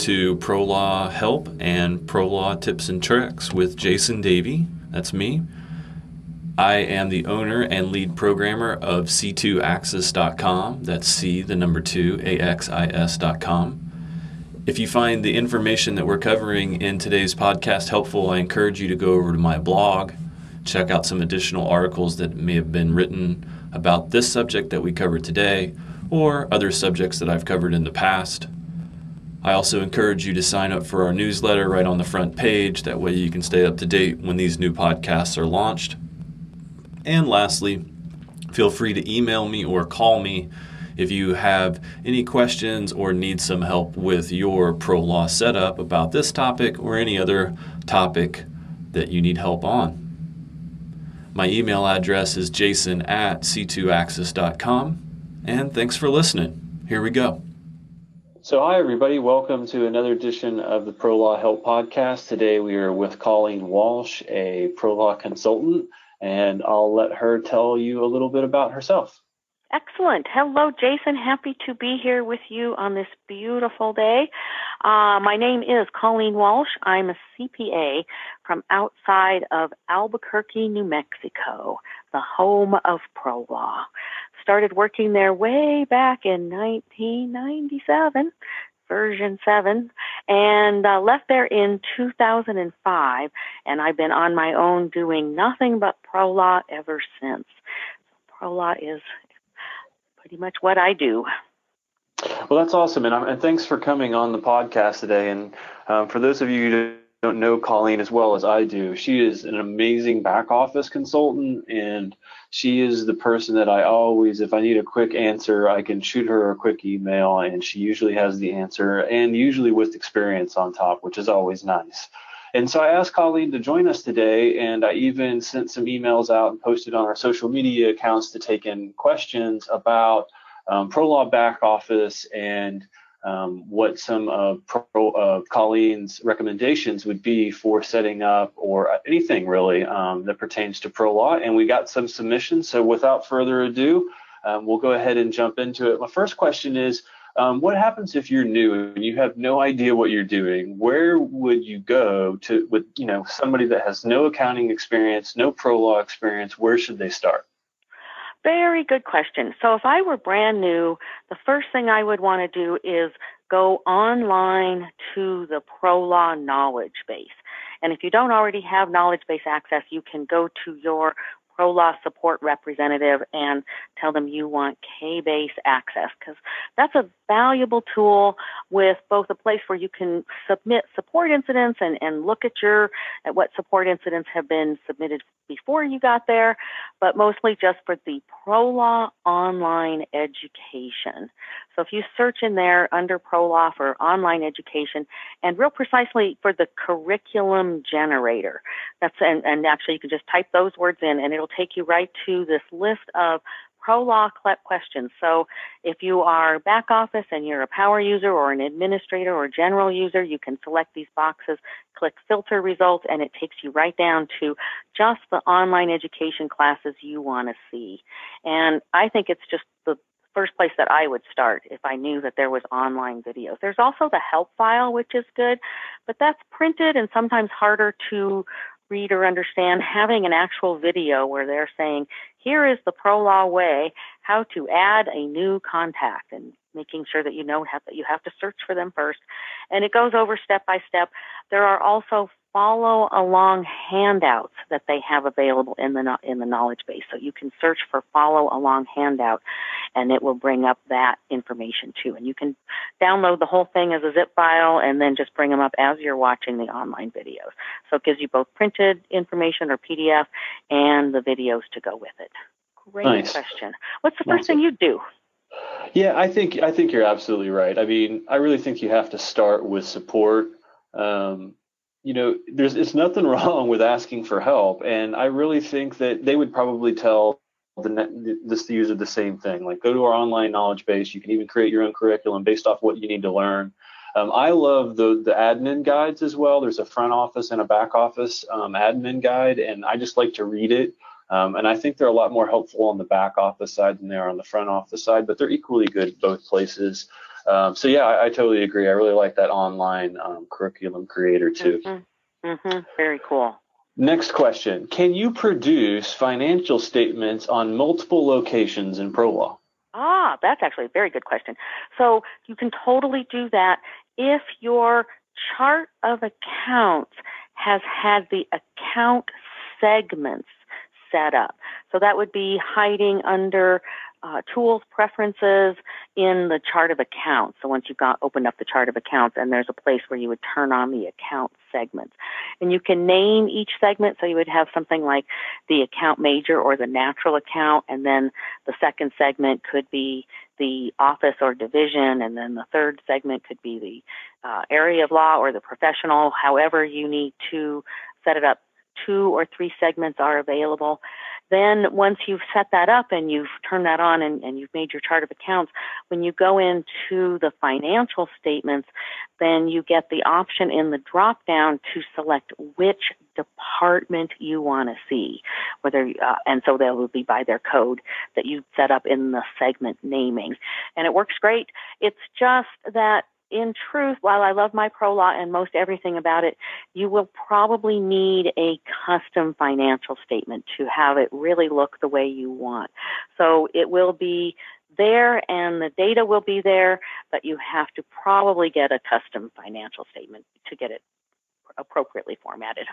To Pro Law Help and Pro Law Tips and Tricks with Jason Davey. That's me. I am the owner and lead programmer of C2Axis.com. That's C, the number two, A-X-I-S.com. If you find the information that we're covering in today's podcast helpful, I encourage you to go over to my blog, check out some additional articles that may have been written about this subject that we covered today or other subjects that I've covered in the past. I also encourage you to sign up for our newsletter right on the front page. That way you can stay up to date when these new podcasts are launched. And lastly, feel free to email me or call me if you have any questions or need some help with your pro law setup about this topic or any other topic that you need help on. My email address is jason at c2axis.com. And thanks for listening. Here we go. So, hi, everybody. Welcome to another edition of the Pro Law Help Podcast. Today we are with Colleen Walsh, a pro law consultant, and I'll let her tell you a little bit about herself. Excellent. Hello, Jason. Happy to be here with you on this beautiful day. Uh, my name is Colleen Walsh. I'm a CPA from outside of Albuquerque, New Mexico, the home of pro law started working there way back in 1997, version 7, and uh, left there in 2005. And I've been on my own doing nothing but pro law ever since. Pro law is pretty much what I do. Well, that's awesome, and, and thanks for coming on the podcast today. And um, for those of you don't know Colleen as well as I do. She is an amazing back office consultant, and she is the person that I always, if I need a quick answer, I can shoot her a quick email, and she usually has the answer, and usually with experience on top, which is always nice. And so I asked Colleen to join us today, and I even sent some emails out and posted on our social media accounts to take in questions about um, ProLaw back office and um, what some of Pro, uh, Colleen's recommendations would be for setting up or anything really um, that pertains to pro law. And we got some submissions. So without further ado, um, we'll go ahead and jump into it. My first question is, um, what happens if you're new and you have no idea what you're doing? Where would you go to with you know somebody that has no accounting experience, no pro law experience? Where should they start? Very good question. So if I were brand new, the first thing I would want to do is go online to the ProLaw knowledge base. And if you don't already have knowledge base access, you can go to your pro law support representative and tell them you want K-base access because that's a valuable tool with both a place where you can submit support incidents and, and look at your at what support incidents have been submitted before you got there, but mostly just for the pro law online education. So if you search in there under pro law for online education and real precisely for the curriculum generator, that's and, and actually you can just type those words in and it'll take you right to this list of pro law questions. So if you are back office and you're a power user or an administrator or general user, you can select these boxes, click filter results, and it takes you right down to just the online education classes you want to see. And I think it's just the first place that I would start if I knew that there was online videos. There's also the help file, which is good, but that's printed and sometimes harder to read or understand. Having an actual video where they're saying, here is the pro law way, how to add a new contact and making sure that you know that you have to search for them first. And it goes over step by step. There are also follow along handouts that they have available in the in the knowledge base. So you can search for follow along handout and it will bring up that information too. And you can download the whole thing as a zip file and then just bring them up as you're watching the online videos. So it gives you both printed information or PDF and the videos to go with it. Great nice. question. What's the first awesome. thing you do? Yeah, I think I think you're absolutely right. I mean, I really think you have to start with support. Um, you know, there's it's nothing wrong with asking for help, and I really think that they would probably tell the this the user the same thing. Like, go to our online knowledge base. You can even create your own curriculum based off what you need to learn. Um, I love the the admin guides as well. There's a front office and a back office um, admin guide, and I just like to read it. Um, and I think they're a lot more helpful on the back office side than they are on the front office side, but they're equally good both places. Um, so yeah, I, I, totally agree. I really like that online um, curriculum creator too. Mm-hmm. Mm-hmm. Very cool. Next question: Can you produce financial statements on multiple locations in ProLaw? Ah, that's actually a very good question. So you can totally do that if your chart of accounts has had the account segments set up. So that would be hiding under uh, tools preferences in the chart of accounts. So once you've got opened up the chart of accounts, and there's a place where you would turn on the account segments, and you can name each segment. So you would have something like the account major or the natural account, and then the second segment could be the office or division, and then the third segment could be the uh, area of law or the professional. However, you need to set it up two or three segments are available. Then once you've set that up and you've turned that on and, and, you've made your chart of accounts, when you go into the financial statements, then you get the option in the drop down to select which department you want to see. Whether uh, and so they will be by their code that you set up in the segment naming, and it works great. It's just that in truth, while I love my pro law and most everything about it, you will probably need a custom financial statement to have it really look the way you want. So it will be there and the data will be there, but you have to probably get a custom financial statement to get it appropriately formatted.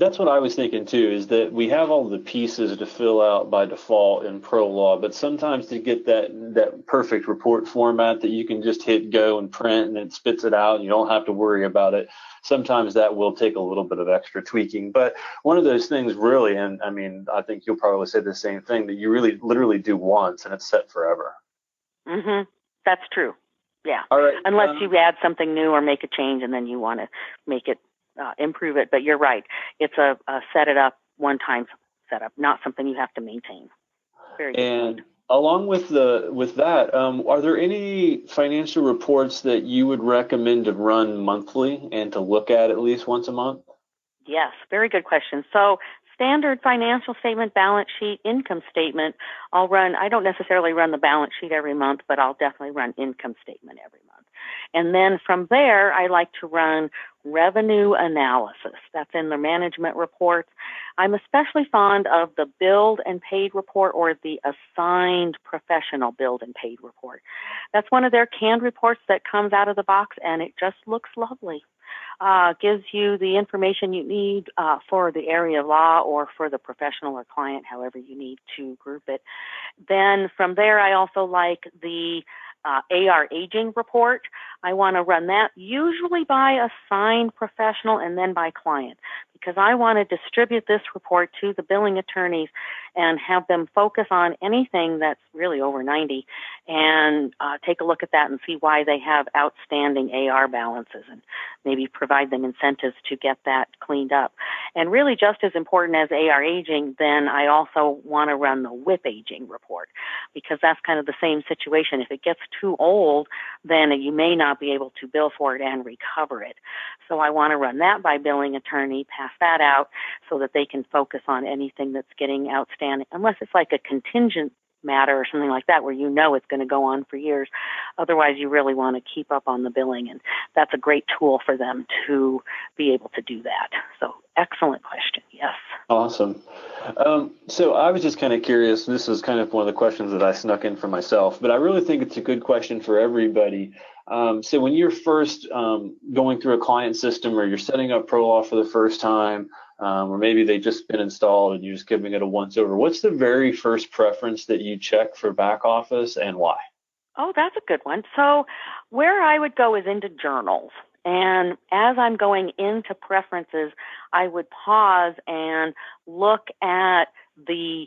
That's what I was thinking too, is that we have all the pieces to fill out by default in ProLaw, but sometimes to get that that perfect report format that you can just hit go and print and it spits it out and you don't have to worry about it, sometimes that will take a little bit of extra tweaking. But one of those things really, and I mean, I think you'll probably say the same thing, that you really literally do once and it's set forever. Mhm. That's true. Yeah. All right. Unless um, you add something new or make a change and then you want to make it uh, improve it. But you're right; it's a, a, set it up one time setup, not something you have to maintain. Very good. And point. along with the with that, um, are there any financial reports that you would recommend to run monthly and to look at at least once a month? Yes, very good question. So standard financial statement, balance sheet, income statement, I'll run, I don't necessarily run the balance sheet every month, but I'll definitely run income statement every month. And then from there, I like to run revenue analysis. That's in the management reports. I'm especially fond of the billed and paid report or the assigned professional billed and paid report. That's one of their canned reports that comes out of the box and it just looks lovely. Uh, gives you the information you need uh, for the area of law or for the professional or client, however you need to group it. Then from there, I also like the uh, AR aging report. I want to run that usually by a signed professional and then by client because I want to distribute this report to the billing attorneys and have them focus on anything that's really over 90 and uh, take a look at that and see why they have outstanding AR balances and maybe provide them incentives to get that cleaned up. And really, just as important as AR aging, then I also want to run the WIP aging report because that's kind of the same situation. If it gets too old, then you may not be able to bill for it and recover it. So I want to run that by billing attorney, pass that out so that they can focus on anything that's getting outstanding, unless it's like a contingent matter or something like that where you know it's going to go on for years. Otherwise, you really want to keep up on the billing, and that's a great tool for them to be able to do that. So, excellent question. Yes. Awesome. Um, so, I was just kind of curious. This is kind of one of the questions that I snuck in for myself, but I really think it's a good question for everybody. Um, so, when you're first um, going through a client system or you're setting up ProLaw for the first time, um, or maybe they've just been installed and you're just giving it a once over. What's the very first preference that you check for back office and why? Oh, that's a good one. So, where I would go is into journals. And as I'm going into preferences, I would pause and look at the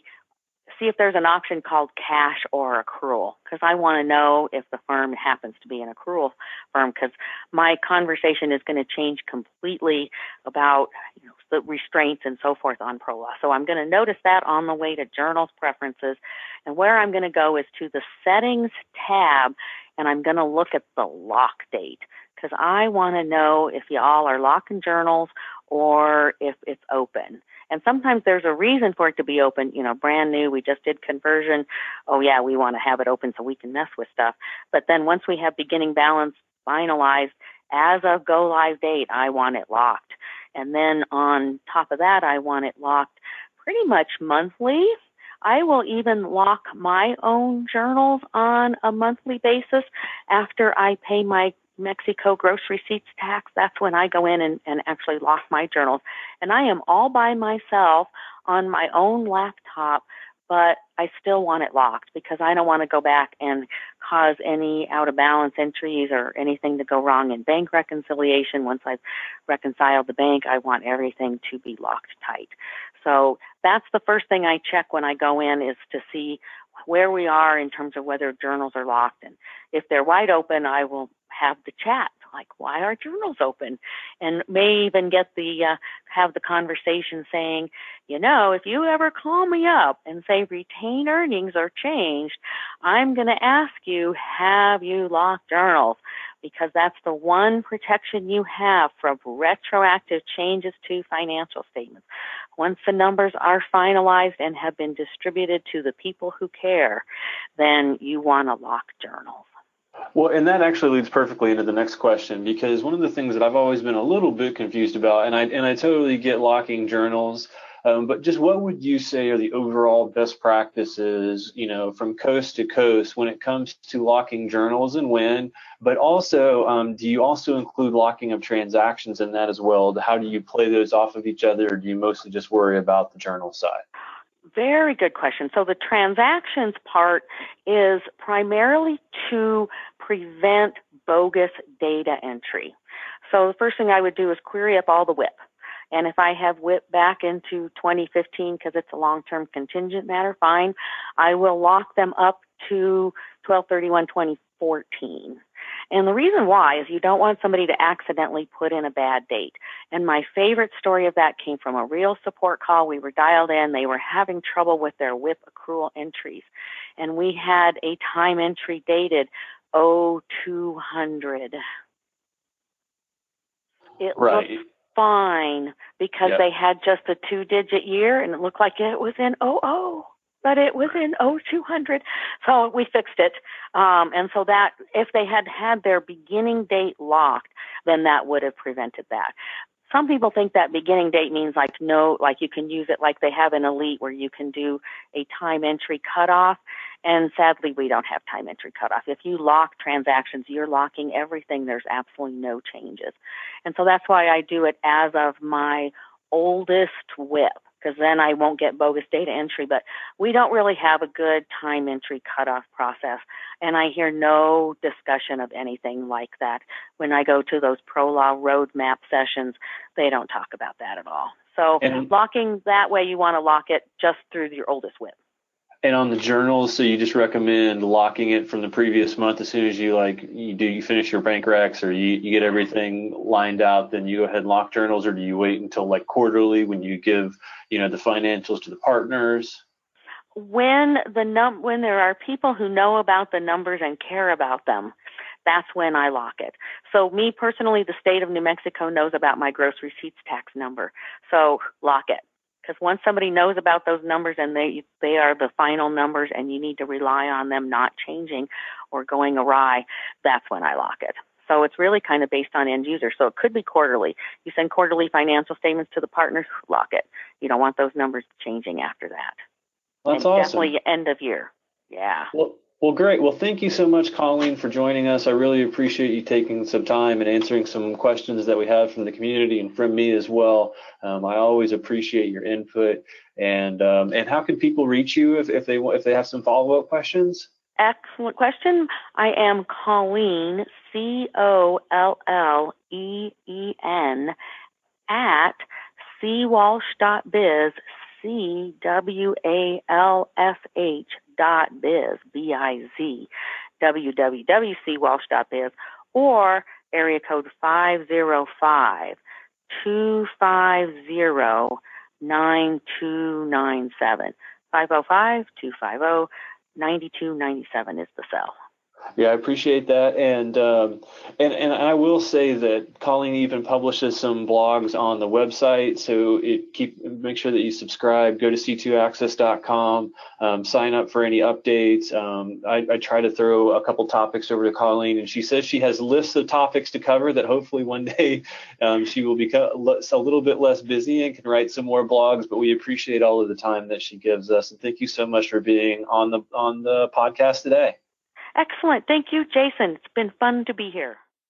see if there's an option called cash or accrual because I want to know if the firm happens to be an accrual firm because my conversation is going to change completely about you know, the restraints and so forth on pro law. So I'm going to notice that on the way to journals preferences and where I'm going to go is to the settings tab and I'm going to look at the lock date because I want to know if y'all are locking journals or if it's open. And sometimes there's a reason for it to be open, you know, brand new, we just did conversion. Oh, yeah, we want to have it open so we can mess with stuff. But then once we have beginning balance finalized, as of go live date, I want it locked. And then on top of that, I want it locked pretty much monthly. I will even lock my own journals on a monthly basis after I pay my Mexico gross receipts tax. That's when I go in and, and actually lock my journals. And I am all by myself on my own laptop but I still want it locked because I don't want to go back and cause any out of balance entries or anything to go wrong in bank reconciliation. Once I've reconciled the bank, I want everything to be locked tight. So that's the first thing I check when I go in is to see where we are in terms of whether journals are locked. And if they're wide open, I will have the chat like why are journals open and may even get the uh, have the conversation saying you know if you ever call me up and say retained earnings are changed i'm going to ask you have you locked journals because that's the one protection you have from retroactive changes to financial statements. Once the numbers are finalized and have been distributed to the people who care, then you want to lock journals. Well, and that actually leads perfectly into the next question because one of the things that I've always been a little bit confused about, and I and I totally get locking journals, um, but just what would you say are the overall best practices, you know, from coast to coast when it comes to locking journals and when, but also um, do you also include locking of transactions in that as well? How do you play those off of each other, or do you mostly just worry about the journal side? Very good question. So the transactions part is primarily to prevent bogus data entry. So the first thing I would do is query up all the WIP. And if I have WIP back into 2015 because it's a long-term contingent matter, fine. I will lock them up to 1231 2014. And the reason why is you don't want somebody to accidentally put in a bad date. And my favorite story of that came from a real support call. We were dialed in. They were having trouble with their WIP accrual entries. And we had a time entry dated 0200. It right. looked fine because yep. they had just a two digit year and it looked like it was in 00 but it was in 0200. So we fixed it. Um, and so that, if they had had their beginning date locked, then that would have prevented that. Some people think that beginning date means like no, like you can use it like they have in Elite where you can do a time entry cutoff. And sadly, we don't have time entry cutoff. If you lock transactions, you're locking everything. There's absolutely no changes. And so that's why I do it as of my oldest WIP because then I won't get bogus data entry. But we don't really have a good time entry cutoff process. And I hear no discussion of anything like that. When I go to those pro law roadmap sessions, they don't talk about that at all. So and, locking that way, you want to lock it just through your oldest WIP. And on the journals, so you just recommend locking it from the previous month as soon as you like you do you finish your bank recs or you, you get everything lined out, then you go ahead and lock journals, or do you wait until like quarterly when you give you know the financials to the partners? When the num when there are people who know about the numbers and care about them, that's when I lock it. So me personally, the state of New Mexico knows about my gross receipts tax number, so lock it because once somebody knows about those numbers and they they are the final numbers and you need to rely on them not changing or going awry that's when i lock it. So it's really kind of based on end user. So it could be quarterly. You send quarterly financial statements to the partners lock it. You don't want those numbers changing after that. That's and awesome. definitely end of year. Yeah. Well well, great. Well, thank you so much, Colleen, for joining us. I really appreciate you taking some time and answering some questions that we have from the community and from me as well. Um, I always appreciate your input. And um, and how can people reach you if, if they if they have some follow up questions? Excellent question. I am Colleen C O L L E E N at cwalsh.biz C W A L S H dot biz, B-I-Z, www.cwalsh.biz, or area code 505 250 9297. 505 250 9297 is the cell. Yeah, I appreciate that, and um, and and I will say that Colleen even publishes some blogs on the website. So it keep make sure that you subscribe. Go to c2axis.com. Um, sign up for any updates. Um, I, I, try to throw a couple topics over to Colleen, and she says she has lists of topics to cover. That hopefully one day um, she will become a little bit less busy and can write some more blogs. But we appreciate all of the time that she gives us, and thank you so much for being on the on the podcast today. Excellent. Thank you, Jason. It's been fun to be here.